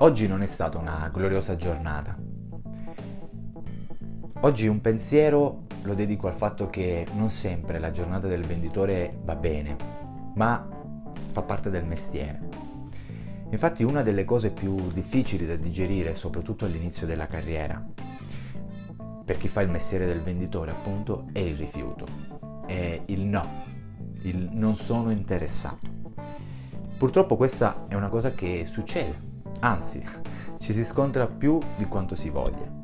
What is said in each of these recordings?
Oggi non è stata una gloriosa giornata. Oggi un pensiero lo dedico al fatto che non sempre la giornata del venditore va bene, ma fa parte del mestiere. Infatti una delle cose più difficili da digerire, soprattutto all'inizio della carriera, per chi fa il mestiere del venditore appunto, è il rifiuto, è il no, il non sono interessato. Purtroppo questa è una cosa che succede Anzi, ci si scontra più di quanto si voglia.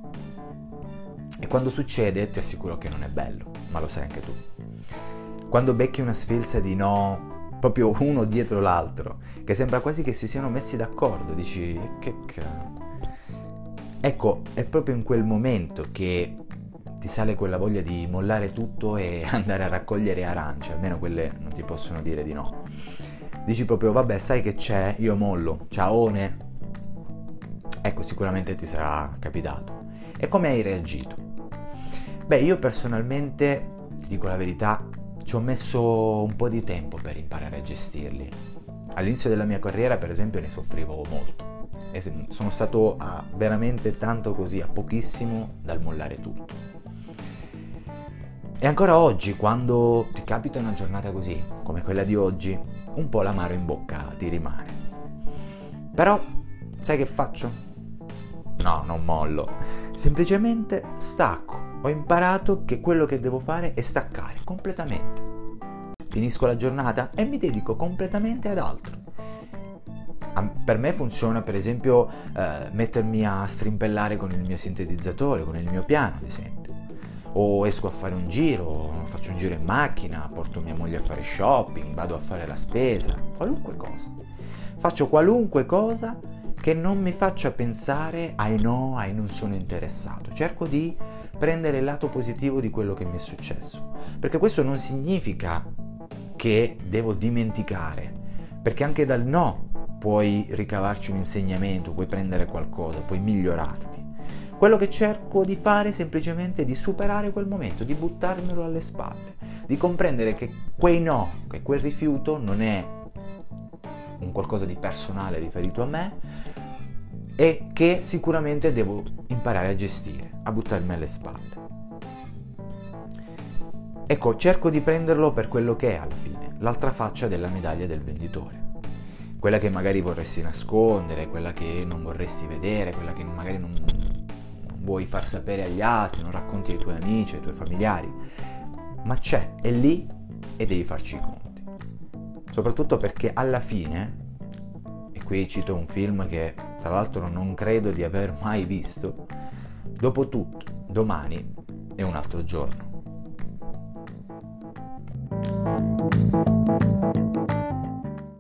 E quando succede ti assicuro che non è bello, ma lo sai anche tu. Quando becchi una sfilza di no, proprio uno dietro l'altro, che sembra quasi che si siano messi d'accordo, dici che cazzo. Ecco, è proprio in quel momento che ti sale quella voglia di mollare tutto e andare a raccogliere arance, almeno quelle non ti possono dire di no. Dici proprio, vabbè, sai che c'è, io mollo, ciaone, Ecco, sicuramente ti sarà capitato. E come hai reagito? Beh, io personalmente, ti dico la verità, ci ho messo un po' di tempo per imparare a gestirli. All'inizio della mia carriera, per esempio, ne soffrivo molto. E sono stato a veramente tanto così, a pochissimo dal mollare tutto. E ancora oggi, quando ti capita una giornata così, come quella di oggi, un po' l'amaro in bocca ti rimane. Però, sai che faccio? No, non mollo. Semplicemente stacco. Ho imparato che quello che devo fare è staccare completamente. Finisco la giornata e mi dedico completamente ad altro. Per me funziona per esempio eh, mettermi a strimpellare con il mio sintetizzatore, con il mio piano ad esempio. O esco a fare un giro, faccio un giro in macchina, porto mia moglie a fare shopping, vado a fare la spesa, qualunque cosa. Faccio qualunque cosa che non mi faccia pensare ai no, ai non sono interessato. Cerco di prendere il lato positivo di quello che mi è successo. Perché questo non significa che devo dimenticare, perché anche dal no puoi ricavarci un insegnamento, puoi prendere qualcosa, puoi migliorarti. Quello che cerco di fare è semplicemente di superare quel momento, di buttarmelo alle spalle, di comprendere che quei no, che quel rifiuto non è un qualcosa di personale riferito a me, e che sicuramente devo imparare a gestire, a buttarmi alle spalle. Ecco, cerco di prenderlo per quello che è alla fine, l'altra faccia della medaglia del venditore. Quella che magari vorresti nascondere, quella che non vorresti vedere, quella che magari non, non vuoi far sapere agli altri, non racconti ai tuoi amici, ai tuoi familiari. Ma c'è, è lì e devi farci i conti soprattutto perché alla fine, e qui cito un film che tra l'altro non credo di aver mai visto, dopo tutto, domani è un altro giorno.